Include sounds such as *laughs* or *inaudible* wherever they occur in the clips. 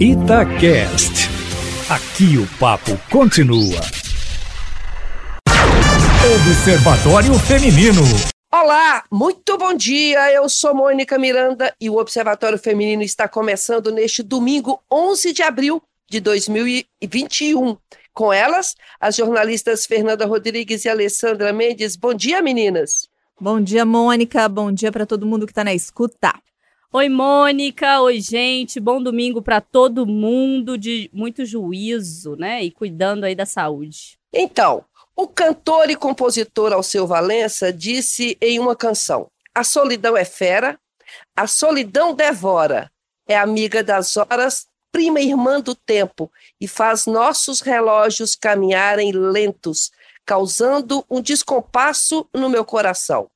Itacast. Aqui o papo continua. Observatório Feminino. Olá, muito bom dia. Eu sou Mônica Miranda e o Observatório Feminino está começando neste domingo, 11 de abril de 2021. Com elas, as jornalistas Fernanda Rodrigues e Alessandra Mendes. Bom dia, meninas. Bom dia, Mônica. Bom dia para todo mundo que está na escuta. Oi, Mônica. Oi, gente. Bom domingo para todo mundo, de muito juízo, né? E cuidando aí da saúde. Então, o cantor e compositor Alceu Valença disse em uma canção: A solidão é fera, a solidão devora, é amiga das horas, prima irmã do tempo, e faz nossos relógios caminharem lentos, causando um descompasso no meu coração.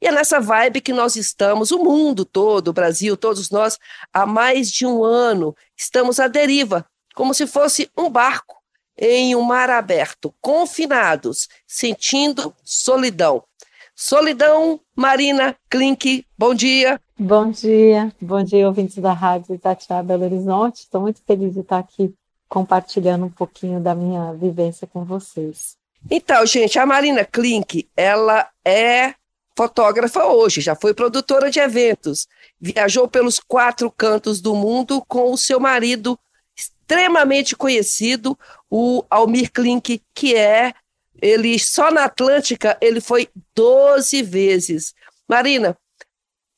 E é nessa vibe que nós estamos, o mundo todo, o Brasil, todos nós, há mais de um ano, estamos à deriva, como se fosse um barco em um mar aberto, confinados, sentindo solidão. Solidão, Marina Klink, bom dia. Bom dia, bom dia, ouvintes da Rádio Itatiaia Belo Horizonte. Estou muito feliz de estar aqui compartilhando um pouquinho da minha vivência com vocês. Então, gente, a Marina Klink, ela é fotógrafa hoje, já foi produtora de eventos, viajou pelos quatro cantos do mundo com o seu marido extremamente conhecido, o Almir Klink, que é, ele só na Atlântica, ele foi 12 vezes. Marina,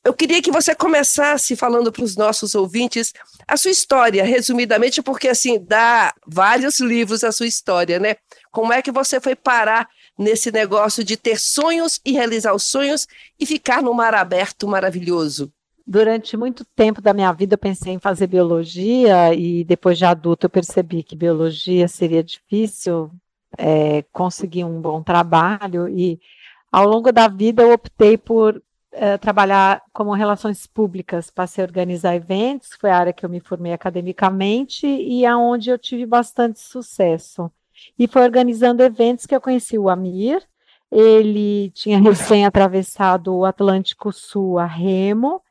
eu queria que você começasse falando para os nossos ouvintes a sua história, resumidamente, porque assim, dá vários livros a sua história, né? Como é que você foi parar nesse negócio de ter sonhos e realizar os sonhos e ficar no mar aberto maravilhoso? Durante muito tempo da minha vida eu pensei em fazer biologia e depois de adulto eu percebi que biologia seria difícil é, conseguir um bom trabalho e ao longo da vida eu optei por é, trabalhar como relações públicas, passei a organizar eventos, foi a área que eu me formei academicamente e aonde eu tive bastante sucesso. E foi organizando eventos que eu conheci o Amir. Ele tinha recém atravessado o Atlântico Sul a remo.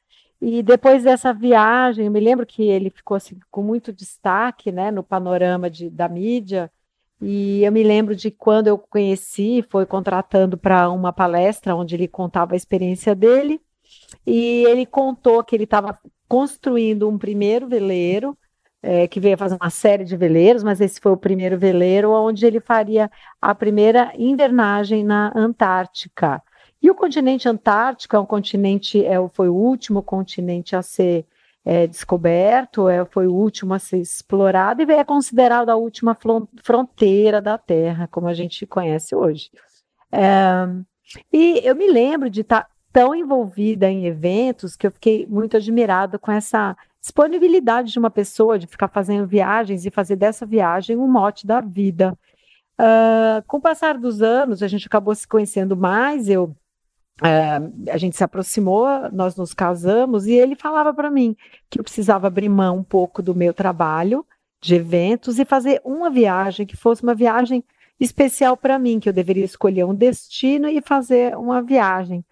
E depois dessa viagem, eu me lembro que ele ficou assim, com muito destaque né, no panorama de, da mídia. E eu me lembro de quando eu conheci, foi contratando para uma palestra onde ele contava a experiência dele. E ele contou que ele estava construindo um primeiro veleiro é, que veio fazer uma série de veleiros, mas esse foi o primeiro veleiro onde ele faria a primeira invernagem na Antártica. E o continente antártico é um continente, é, foi o último continente a ser é, descoberto, é, foi o último a ser explorado e é considerado a última fronteira da Terra, como a gente conhece hoje. É, e eu me lembro de estar tão envolvida em eventos que eu fiquei muito admirada com essa disponibilidade de uma pessoa de ficar fazendo viagens e fazer dessa viagem um mote da vida. Uh, com o passar dos anos, a gente acabou se conhecendo mais, eu Uh, a gente se aproximou, nós nos casamos e ele falava para mim que eu precisava abrir mão um pouco do meu trabalho de eventos e fazer uma viagem que fosse uma viagem especial para mim, que eu deveria escolher um destino e fazer uma viagem.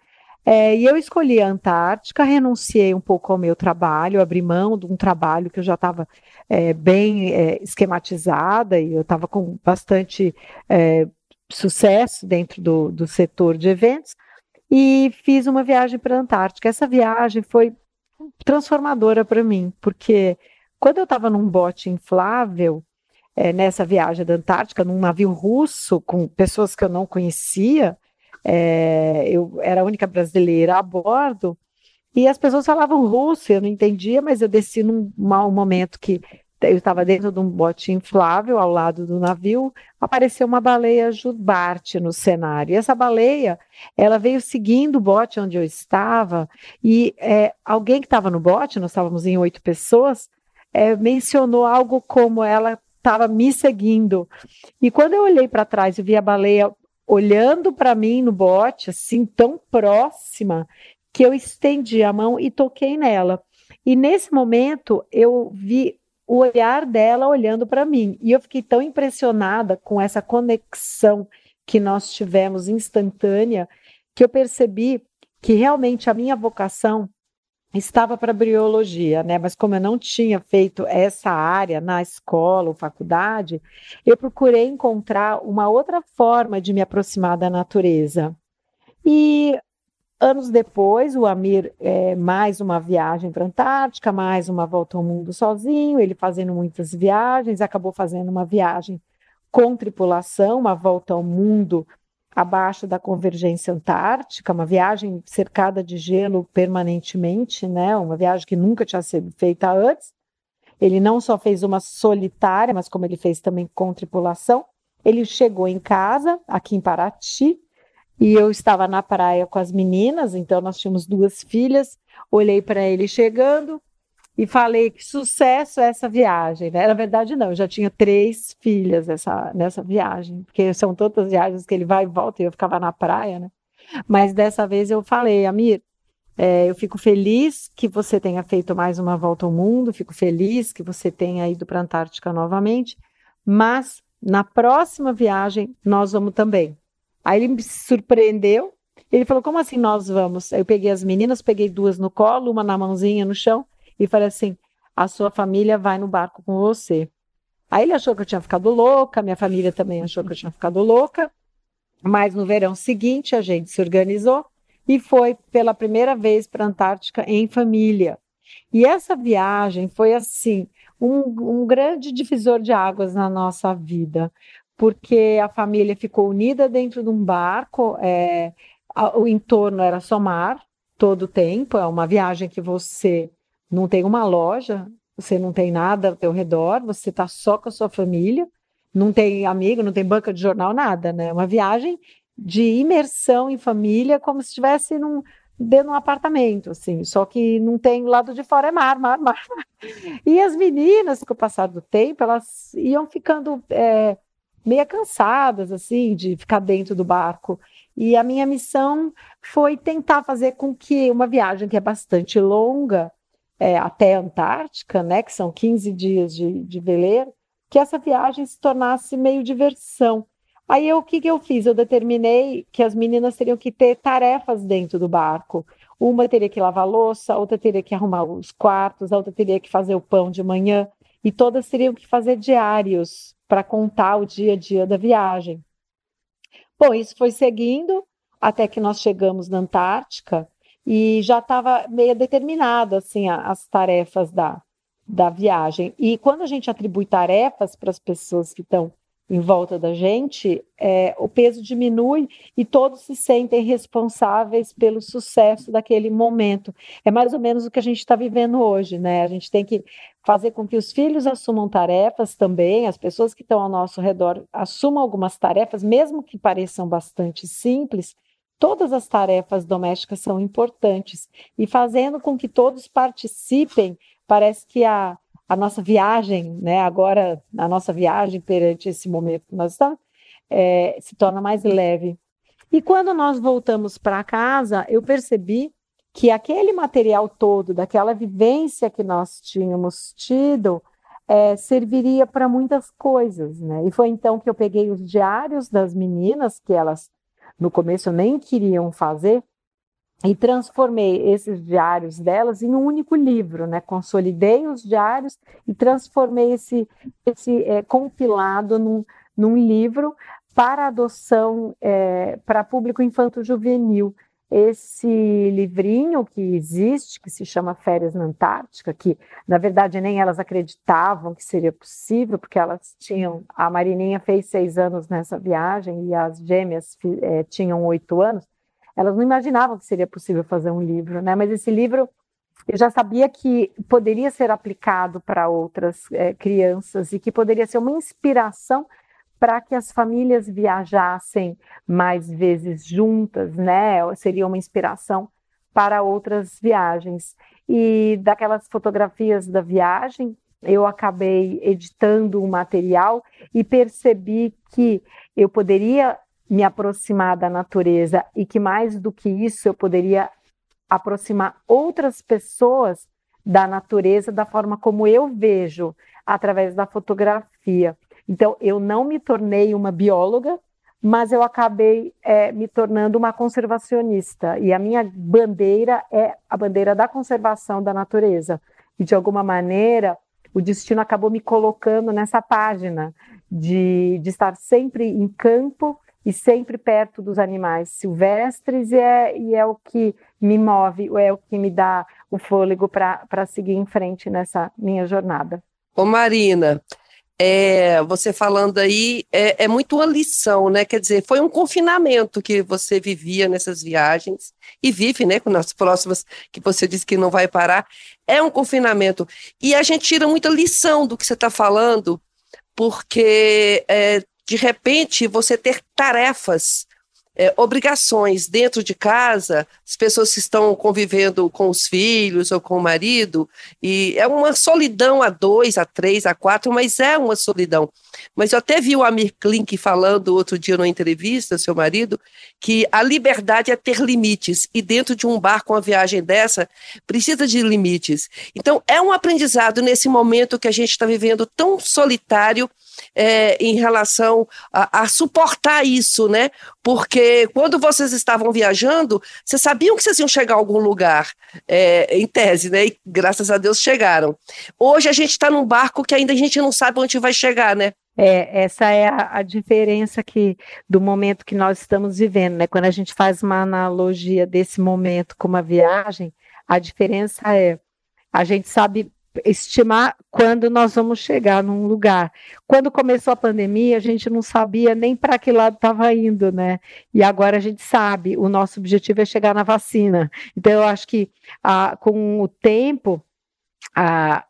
É, e eu escolhi a Antártica, renunciei um pouco ao meu trabalho, abri mão de um trabalho que eu já estava é, bem é, esquematizada e eu estava com bastante é, sucesso dentro do, do setor de eventos e fiz uma viagem para a Antártica. Essa viagem foi transformadora para mim, porque quando eu estava num bote inflável, é, nessa viagem da Antártica, num navio russo, com pessoas que eu não conhecia, é, eu era a única brasileira a bordo, e as pessoas falavam russo, eu não entendia, mas eu desci num mau momento que eu estava dentro de um bote inflável ao lado do navio, apareceu uma baleia jubarte no cenário. E essa baleia, ela veio seguindo o bote onde eu estava, e é, alguém que estava no bote, nós estávamos em oito pessoas, é, mencionou algo como ela estava me seguindo. E quando eu olhei para trás e vi a baleia olhando para mim no bote, assim, tão próxima, que eu estendi a mão e toquei nela. E nesse momento eu vi o olhar dela olhando para mim. E eu fiquei tão impressionada com essa conexão que nós tivemos instantânea, que eu percebi que realmente a minha vocação estava para biologia, né? Mas como eu não tinha feito essa área na escola ou faculdade, eu procurei encontrar uma outra forma de me aproximar da natureza. E anos depois, o Amir, é, mais uma viagem para a Antártica, mais uma volta ao mundo sozinho, ele fazendo muitas viagens, acabou fazendo uma viagem com tripulação, uma volta ao mundo abaixo da convergência antártica, uma viagem cercada de gelo permanentemente, né? Uma viagem que nunca tinha sido feita antes. Ele não só fez uma solitária, mas como ele fez também com tripulação. Ele chegou em casa, aqui em Paraty, e eu estava na praia com as meninas, então nós tínhamos duas filhas. Olhei para ele chegando, e falei que sucesso é essa viagem. Né? Na verdade, não, eu já tinha três filhas nessa, nessa viagem, porque são todas viagens que ele vai e volta e eu ficava na praia, né? Mas dessa vez eu falei, Amir, é, eu fico feliz que você tenha feito mais uma volta ao mundo, fico feliz que você tenha ido para a Antártica novamente, mas na próxima viagem nós vamos também. Aí ele me surpreendeu, ele falou, como assim nós vamos? Aí eu peguei as meninas, peguei duas no colo, uma na mãozinha no chão, e falei assim: a sua família vai no barco com você. Aí ele achou que eu tinha ficado louca, minha família também achou que eu tinha ficado louca, mas no verão seguinte a gente se organizou e foi pela primeira vez para a Antártica em família. E essa viagem foi assim um, um grande divisor de águas na nossa vida, porque a família ficou unida dentro de um barco, é, o entorno era só mar todo o tempo, é uma viagem que você não tem uma loja, você não tem nada ao teu redor, você está só com a sua família, não tem amigo, não tem banca de jornal, nada, né? Uma viagem de imersão em família, como se estivesse num, dentro de um apartamento, assim, só que não tem lado de fora é mar, mar, mar. E as meninas, com o passar do tempo, elas iam ficando é, meio cansadas, assim, de ficar dentro do barco. E a minha missão foi tentar fazer com que uma viagem que é bastante longa, é, até a Antártica, né, que são 15 dias de, de veleiro, que essa viagem se tornasse meio diversão. Aí eu, o que, que eu fiz? Eu determinei que as meninas teriam que ter tarefas dentro do barco. Uma teria que lavar louça, outra teria que arrumar os quartos, a outra teria que fazer o pão de manhã, e todas teriam que fazer diários para contar o dia a dia da viagem. Bom, isso foi seguindo até que nós chegamos na Antártica e já estava meio determinado assim as tarefas da, da viagem. E quando a gente atribui tarefas para as pessoas que estão em volta da gente, é, o peso diminui e todos se sentem responsáveis pelo sucesso daquele momento. É mais ou menos o que a gente está vivendo hoje, né? A gente tem que fazer com que os filhos assumam tarefas também, as pessoas que estão ao nosso redor assumam algumas tarefas, mesmo que pareçam bastante simples, todas as tarefas domésticas são importantes e fazendo com que todos participem, parece que a, a nossa viagem, né, agora a nossa viagem perante esse momento que nós estamos, é, se torna mais leve. E quando nós voltamos para casa, eu percebi que aquele material todo, daquela vivência que nós tínhamos tido, é, serviria para muitas coisas, né? E foi então que eu peguei os diários das meninas, que elas no começo nem queriam fazer, e transformei esses diários delas em um único livro, né? Consolidei os diários e transformei esse, esse é, compilado num, num livro para adoção é, para público infanto-juvenil esse livrinho que existe, que se chama Férias na Antártica, que na verdade nem elas acreditavam que seria possível, porque elas tinham. A Marininha fez seis anos nessa viagem e as gêmeas é, tinham oito anos. Elas não imaginavam que seria possível fazer um livro, né? Mas esse livro eu já sabia que poderia ser aplicado para outras é, crianças e que poderia ser uma inspiração para que as famílias viajassem mais vezes juntas, né? Seria uma inspiração para outras viagens. E daquelas fotografias da viagem, eu acabei editando o material e percebi que eu poderia me aproximar da natureza e que mais do que isso eu poderia aproximar outras pessoas da natureza da forma como eu vejo através da fotografia. Então, eu não me tornei uma bióloga, mas eu acabei é, me tornando uma conservacionista. E a minha bandeira é a bandeira da conservação da natureza. E, de alguma maneira, o destino acabou me colocando nessa página de, de estar sempre em campo e sempre perto dos animais silvestres, e é, e é o que me move, é o que me dá o fôlego para seguir em frente nessa minha jornada. Ô Marina, é, você falando aí, é, é, muito uma lição, né? Quer dizer, foi um confinamento que você vivia nessas viagens e vive, né? Com as próximas que você disse que não vai parar. É um confinamento. E a gente tira muita lição do que você está falando, porque é, de repente você ter tarefas é, obrigações dentro de casa, as pessoas que estão convivendo com os filhos ou com o marido, e é uma solidão a dois, a três, a quatro, mas é uma solidão. Mas eu até vi o Amir Klink falando outro dia numa entrevista, seu marido, que a liberdade é ter limites, e dentro de um barco, uma viagem dessa, precisa de limites. Então, é um aprendizado nesse momento que a gente está vivendo tão solitário é, em relação a, a, suportar isso, né? Porque quando vocês estavam viajando, vocês sabiam que vocês iam chegar a algum lugar, é, em tese, né? E graças a Deus chegaram. Hoje a gente está num barco que ainda a gente não sabe onde vai chegar, né? É, essa é a, a, diferença que do momento que nós estamos vivendo, né? Quando a gente faz uma analogia desse momento com uma viagem, a diferença é a gente sabe estimar quando nós vamos chegar num lugar. Quando começou a pandemia, a gente não sabia nem para que lado estava indo, né? E agora a gente sabe, o nosso objetivo é chegar na vacina. Então, eu acho que com o tempo, a,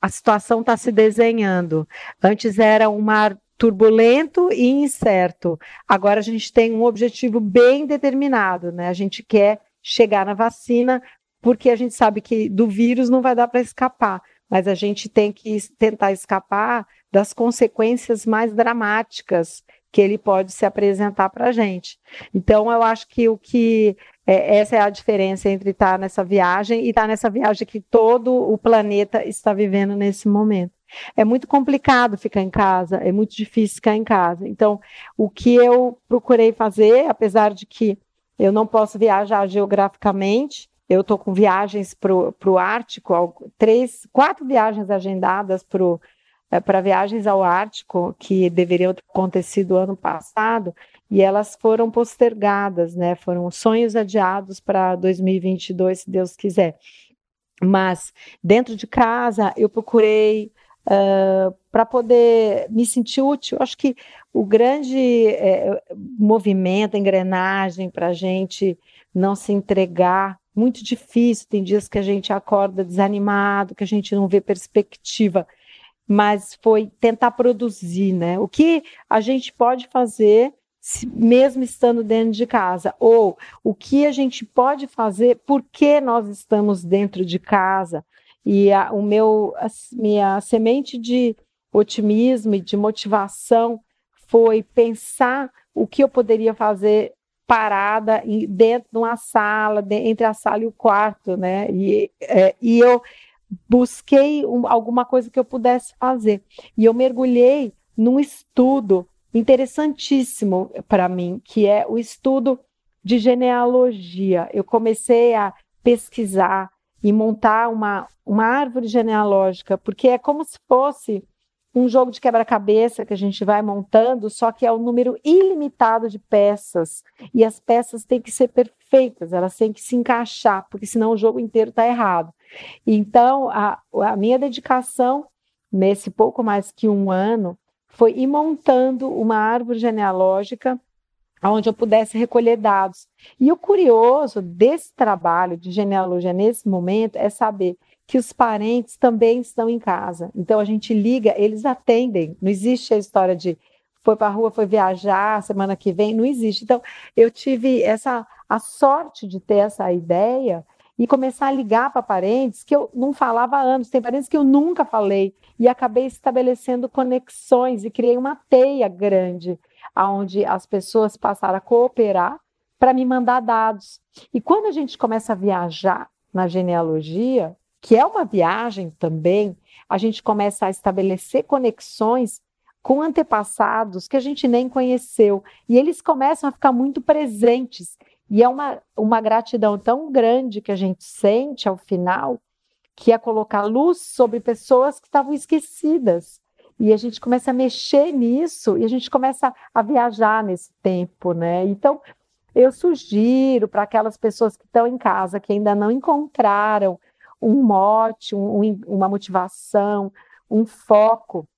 a situação está se desenhando. Antes era um mar turbulento e incerto. Agora a gente tem um objetivo bem determinado, né? A gente quer chegar na vacina porque a gente sabe que do vírus não vai dar para escapar, mas a gente tem que tentar escapar das consequências mais dramáticas que ele pode se apresentar para a gente. Então, eu acho que o que é, essa é a diferença entre estar nessa viagem e estar nessa viagem que todo o planeta está vivendo nesse momento. É muito complicado ficar em casa, é muito difícil ficar em casa. Então, o que eu procurei fazer, apesar de que eu não posso viajar geograficamente, eu estou com viagens para o Ártico, três, quatro viagens agendadas para é, viagens ao Ártico, que deveriam ter acontecido ano passado, e elas foram postergadas, né? Foram sonhos adiados para 2022, se Deus quiser. Mas dentro de casa eu procurei uh, para poder me sentir útil. Acho que o grande é, movimento, engrenagem para a gente não se entregar muito difícil. Tem dias que a gente acorda desanimado, que a gente não vê perspectiva, mas foi tentar produzir, né? O que a gente pode fazer mesmo estando dentro de casa, ou o que a gente pode fazer porque nós estamos dentro de casa. E a, o meu, a minha semente de otimismo e de motivação foi pensar o que eu poderia fazer parada dentro de uma sala, entre a sala e o quarto, né? E, é, e eu busquei um, alguma coisa que eu pudesse fazer. E eu mergulhei num estudo interessantíssimo para mim, que é o estudo de genealogia. Eu comecei a pesquisar e montar uma, uma árvore genealógica, porque é como se fosse um jogo de quebra-cabeça que a gente vai montando, só que é um número ilimitado de peças. E as peças têm que ser perfeitas, elas têm que se encaixar, porque senão o jogo inteiro está errado. Então, a, a minha dedicação nesse pouco mais que um ano foi ir montando uma árvore genealógica onde eu pudesse recolher dados. E o curioso desse trabalho de genealogia nesse momento é saber que os parentes também estão em casa. Então a gente liga, eles atendem. Não existe a história de foi para a rua, foi viajar, semana que vem, não existe. Então eu tive essa a sorte de ter essa ideia e começar a ligar para parentes que eu não falava há anos. Tem parentes que eu nunca falei e acabei estabelecendo conexões e criei uma teia grande aonde as pessoas passaram a cooperar para me mandar dados. E quando a gente começa a viajar na genealogia, que é uma viagem também, a gente começa a estabelecer conexões com antepassados que a gente nem conheceu. E eles começam a ficar muito presentes. E é uma, uma gratidão tão grande que a gente sente ao final, que é colocar luz sobre pessoas que estavam esquecidas. E a gente começa a mexer nisso e a gente começa a viajar nesse tempo, né? Então, eu sugiro para aquelas pessoas que estão em casa, que ainda não encontraram um mote, um, uma motivação, um foco,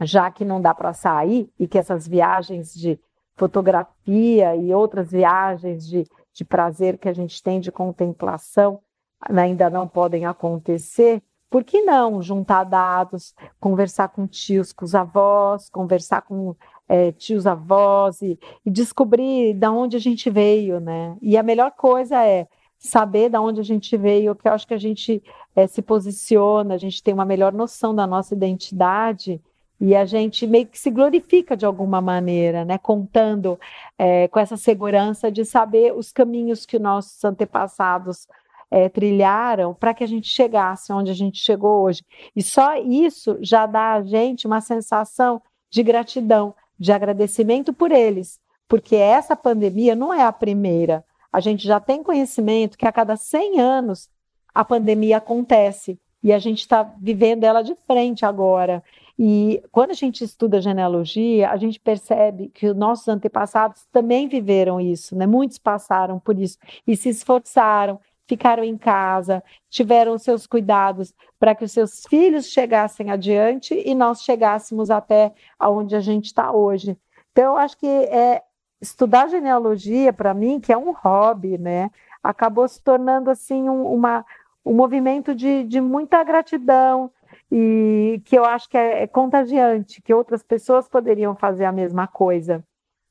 já que não dá para sair e que essas viagens de fotografia e outras viagens de, de prazer que a gente tem de contemplação ainda não podem acontecer, por que não juntar dados, conversar com tios, com os avós, conversar com é, tios avós e, e descobrir da onde a gente veio, né? E a melhor coisa é saber da onde a gente veio, que eu acho que a gente é, se posiciona, a gente tem uma melhor noção da nossa identidade e a gente meio que se glorifica de alguma maneira, né? Contando é, com essa segurança de saber os caminhos que nossos antepassados é, trilharam para que a gente chegasse onde a gente chegou hoje. E só isso já dá a gente uma sensação de gratidão, de agradecimento por eles, porque essa pandemia não é a primeira. A gente já tem conhecimento que a cada 100 anos a pandemia acontece e a gente está vivendo ela de frente agora. E quando a gente estuda genealogia, a gente percebe que os nossos antepassados também viveram isso, né? Muitos passaram por isso e se esforçaram, ficaram em casa, tiveram seus cuidados para que os seus filhos chegassem adiante e nós chegássemos até aonde a gente está hoje. Então, eu acho que é, estudar genealogia, para mim, que é um hobby, né, acabou se tornando assim um, uma, um movimento de, de muita gratidão e que eu acho que é, é contagiante, que outras pessoas poderiam fazer a mesma coisa.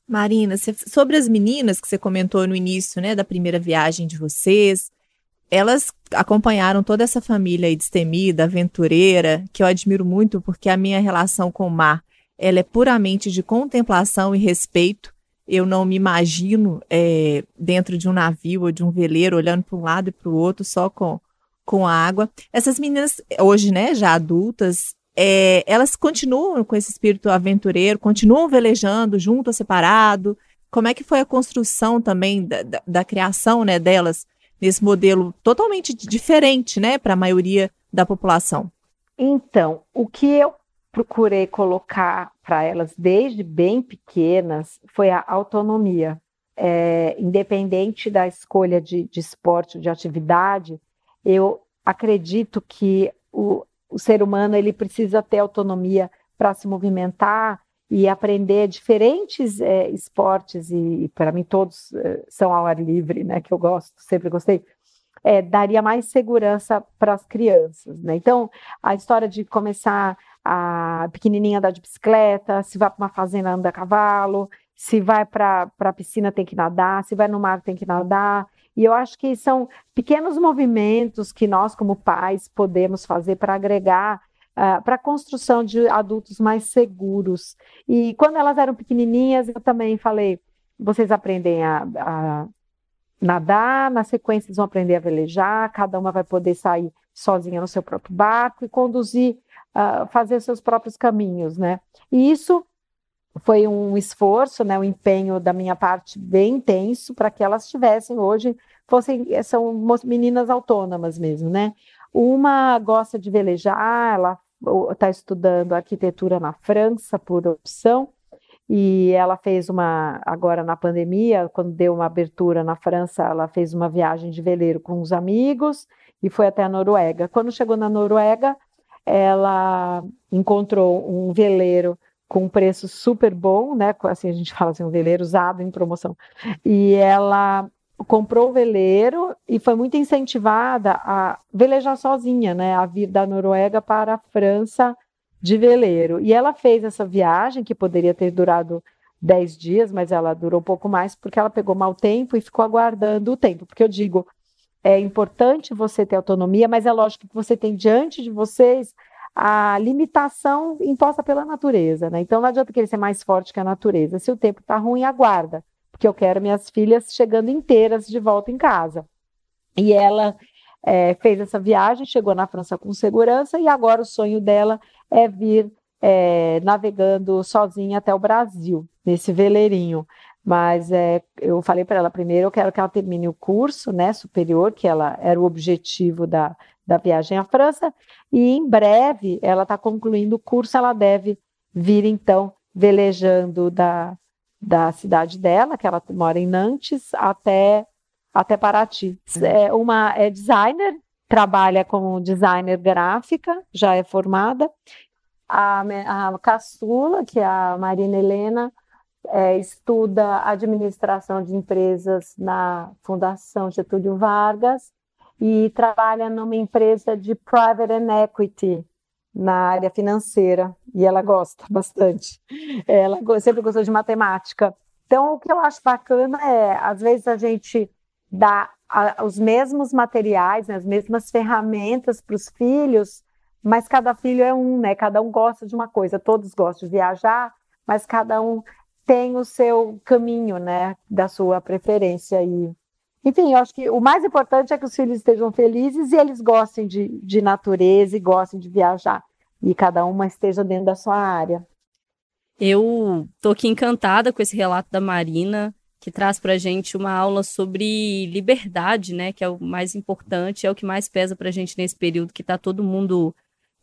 Marina, sobre as meninas que você comentou no início, né, da primeira viagem de vocês, elas acompanharam toda essa família destemida, aventureira, que eu admiro muito porque a minha relação com o mar, ela é puramente de contemplação e respeito eu não me imagino é, dentro de um navio ou de um veleiro olhando para um lado e para o outro só com, com água. Essas meninas, hoje, né, já adultas, é, elas continuam com esse espírito aventureiro, continuam velejando junto ou separado. Como é que foi a construção também da, da, da criação né, delas nesse modelo totalmente diferente né, para a maioria da população? Então, o que eu procurei colocar para elas desde bem pequenas foi a autonomia. É, independente da escolha de, de esporte, de atividade, eu acredito que o, o ser humano ele precisa ter autonomia para se movimentar e aprender diferentes é, esportes e, e para mim todos é, são ao ar livre, né? Que eu gosto, sempre gostei. É, daria mais segurança para as crianças, né? Então a história de começar a pequenininha andar de bicicleta, se vai para uma fazenda anda a cavalo, se vai para a piscina tem que nadar, se vai no mar tem que nadar. E eu acho que são pequenos movimentos que nós, como pais, podemos fazer para agregar uh, para a construção de adultos mais seguros. E quando elas eram pequenininhas, eu também falei: vocês aprendem a, a nadar, na sequência eles vão aprender a velejar, cada uma vai poder sair sozinha no seu próprio barco e conduzir uh, fazer seus próprios caminhos, né? E isso foi um esforço, né, um empenho da minha parte bem intenso para que elas tivessem hoje fossem são meninas autônomas mesmo, né? Uma gosta de velejar, ela está estudando arquitetura na França por opção e ela fez uma agora na pandemia, quando deu uma abertura na França, ela fez uma viagem de veleiro com os amigos e foi até a Noruega. Quando chegou na Noruega, ela encontrou um veleiro com um preço super bom, né? Assim a gente fala assim, um veleiro usado em promoção. E ela comprou o veleiro e foi muito incentivada a velejar sozinha, né? A vir da Noruega para a França de veleiro. E ela fez essa viagem que poderia ter durado 10 dias, mas ela durou um pouco mais porque ela pegou mau tempo e ficou aguardando o tempo. Porque eu digo, é importante você ter autonomia, mas é lógico que você tem diante de vocês a limitação imposta pela natureza, né? Então não adianta querer ser mais forte que a natureza. Se o tempo está ruim, aguarda, porque eu quero minhas filhas chegando inteiras de volta em casa. E ela é, fez essa viagem, chegou na França com segurança e agora o sonho dela é vir é, navegando sozinha até o Brasil, nesse veleirinho. Mas é, eu falei para ela primeiro, eu quero que ela termine o curso né, superior, que ela era o objetivo da, da viagem à França, e em breve ela está concluindo o curso, ela deve vir então velejando da, da cidade dela, que ela mora em Nantes, até, até Paraty. É uma é designer, trabalha como designer gráfica, já é formada. A, a caçula, que é a Marina Helena, é, estuda administração de empresas na Fundação Getúlio Vargas e trabalha numa empresa de private and equity na área financeira e ela gosta bastante. Ela sempre gostou de matemática. Então, o que eu acho bacana é, às vezes, a gente dá a, os mesmos materiais, né, as mesmas ferramentas para os filhos, mas cada filho é um, né? Cada um gosta de uma coisa. Todos gostam de viajar, mas cada um tem o seu caminho, né, da sua preferência e enfim, eu acho que o mais importante é que os filhos estejam felizes e eles gostem de, de natureza e gostem de viajar. E cada uma esteja dentro da sua área. Eu tô aqui encantada com esse relato da Marina, que traz para gente uma aula sobre liberdade, né? Que é o mais importante, é o que mais pesa para gente nesse período que está todo mundo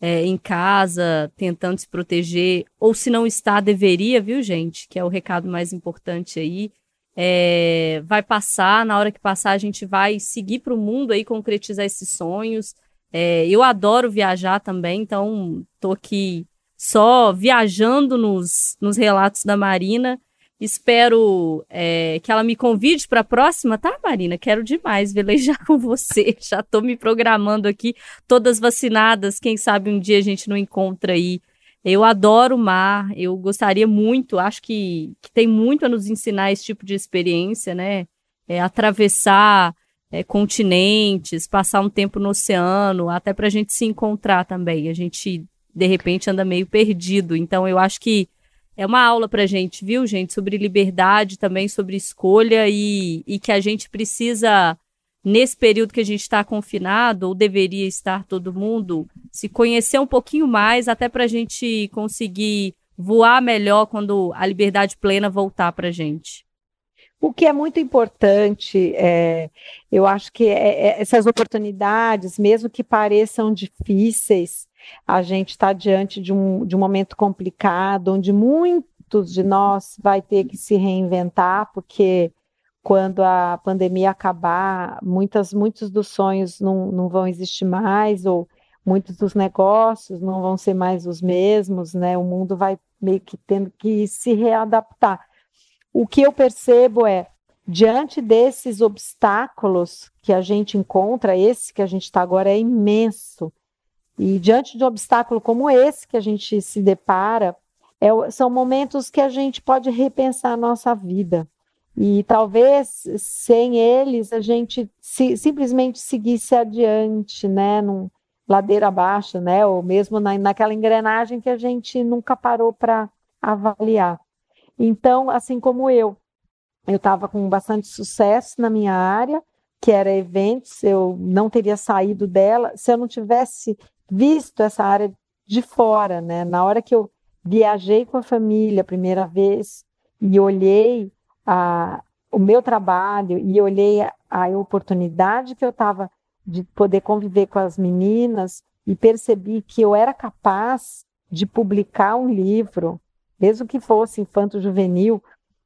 é, em casa, tentando se proteger, ou se não está, deveria, viu, gente? Que é o recado mais importante aí. É, vai passar, na hora que passar, a gente vai seguir para o mundo aí, concretizar esses sonhos. É, eu adoro viajar também, então tô aqui só viajando nos, nos relatos da Marina Espero é, que ela me convide para a próxima, tá, Marina? Quero demais velejar *laughs* com você. Já estou me programando aqui, todas vacinadas. Quem sabe um dia a gente não encontra aí. Eu adoro o mar, eu gostaria muito, acho que, que tem muito a nos ensinar esse tipo de experiência, né? É, atravessar é, continentes, passar um tempo no oceano, até para a gente se encontrar também. A gente, de repente, anda meio perdido. Então, eu acho que é uma aula para gente, viu, gente? Sobre liberdade, também sobre escolha e, e que a gente precisa, nesse período que a gente está confinado, ou deveria estar todo mundo, se conhecer um pouquinho mais, até para a gente conseguir voar melhor quando a liberdade plena voltar para gente. O que é muito importante, é, eu acho que é, é essas oportunidades, mesmo que pareçam difíceis, a gente está diante de um, de um momento complicado, onde muitos de nós vai ter que se reinventar, porque quando a pandemia acabar, muitas, muitos dos sonhos não, não vão existir mais, ou muitos dos negócios não vão ser mais os mesmos, né? O mundo vai meio que tendo que se readaptar. O que eu percebo é, diante desses obstáculos que a gente encontra, esse que a gente está agora é imenso, e diante de um obstáculo como esse que a gente se depara, é, são momentos que a gente pode repensar a nossa vida. E talvez sem eles a gente se, simplesmente seguisse adiante, né, num ladeira abaixo, né, ou mesmo na, naquela engrenagem que a gente nunca parou para avaliar. Então, assim como eu, eu estava com bastante sucesso na minha área, que era eventos, eu não teria saído dela se eu não tivesse visto essa área de fora, né? Na hora que eu viajei com a família a primeira vez e olhei a, o meu trabalho e olhei a, a oportunidade que eu estava de poder conviver com as meninas e percebi que eu era capaz de publicar um livro, mesmo que fosse infanto-juvenil.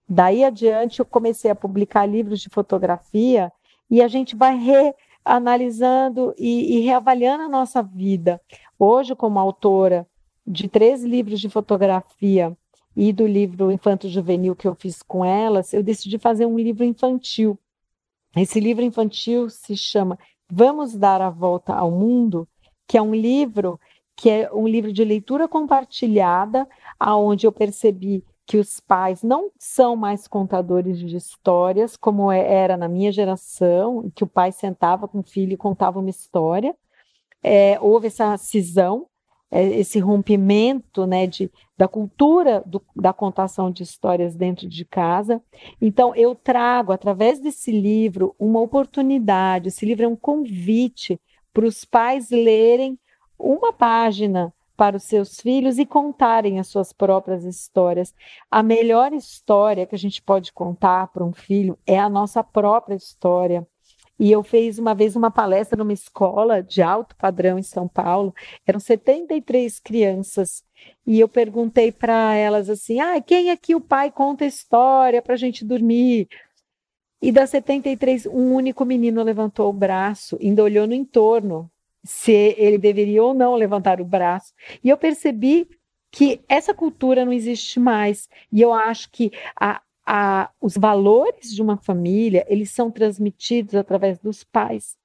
Daí adiante eu comecei a publicar livros de fotografia e a gente vai re, analisando e, e reavaliando a nossa vida. Hoje, como autora de três livros de fotografia e do livro Infanto Juvenil que eu fiz com elas, eu decidi fazer um livro infantil. Esse livro infantil se chama Vamos Dar a Volta ao Mundo, que é um livro que é um livro de leitura compartilhada, aonde eu percebi que os pais não são mais contadores de histórias, como é, era na minha geração, que o pai sentava com o filho e contava uma história. É, houve essa cisão, é, esse rompimento né, de, da cultura do, da contação de histórias dentro de casa. Então, eu trago, através desse livro, uma oportunidade. Esse livro é um convite para os pais lerem uma página para os seus filhos e contarem as suas próprias histórias. A melhor história que a gente pode contar para um filho é a nossa própria história. E eu fiz uma vez uma palestra numa escola de alto padrão em São Paulo, eram 73 crianças, e eu perguntei para elas assim: ah, quem aqui o pai conta história para a gente dormir? E das 73, um único menino levantou o braço, ainda olhou no entorno se ele deveria ou não levantar o braço. E eu percebi que essa cultura não existe mais. E eu acho que a, a, os valores de uma família, eles são transmitidos através dos pais.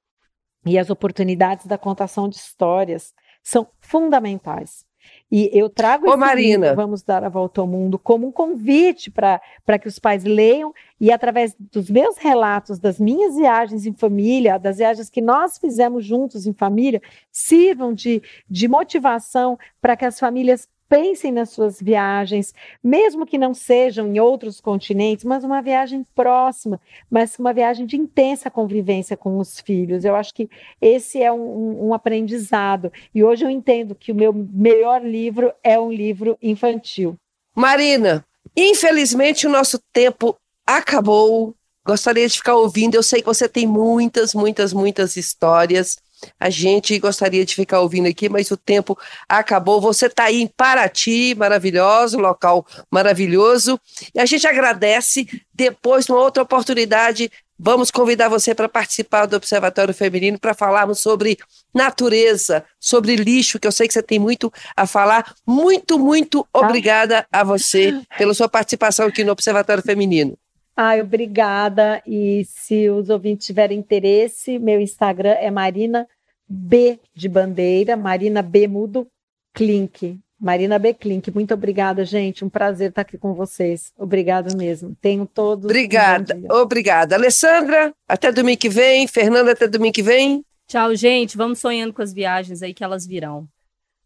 E as oportunidades da contação de histórias são fundamentais. E eu trago Ô, Marina. Livro, Vamos Dar a Volta ao Mundo como um convite para que os pais leiam e, através dos meus relatos, das minhas viagens em família, das viagens que nós fizemos juntos em família, sirvam de, de motivação para que as famílias pensem nas suas viagens, mesmo que não sejam em outros continentes, mas uma viagem próxima, mas uma viagem de intensa convivência com os filhos. Eu acho que esse é um, um aprendizado. E hoje eu entendo que o meu melhor livro é um livro infantil. Marina, infelizmente o nosso tempo acabou. Gostaria de ficar ouvindo. Eu sei que você tem muitas, muitas, muitas histórias. A gente gostaria de ficar ouvindo aqui, mas o tempo acabou. Você está aí em Paraty, maravilhoso, local maravilhoso. E a gente agradece. Depois, numa outra oportunidade, vamos convidar você para participar do Observatório Feminino para falarmos sobre natureza, sobre lixo, que eu sei que você tem muito a falar. Muito, muito obrigada a você pela sua participação aqui no Observatório Feminino. Ai, obrigada. E se os ouvintes tiverem interesse, meu Instagram é Marina B de bandeira, Marina B mudo Klink. Marina B. Klink, muito obrigada, gente. Um prazer estar aqui com vocês. Obrigada mesmo. Tenho todos. Obrigada, um obrigada. Alessandra, até domingo que vem. Fernanda, até domingo que vem. Tchau, gente. Vamos sonhando com as viagens aí que elas virão.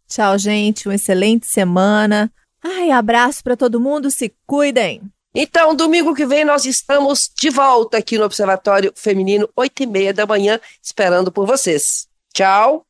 Tchau, gente. Uma excelente semana. Ai, abraço para todo mundo. Se cuidem. Então, domingo que vem nós estamos de volta aqui no Observatório Feminino, oito e meia da manhã, esperando por vocês. Tchau!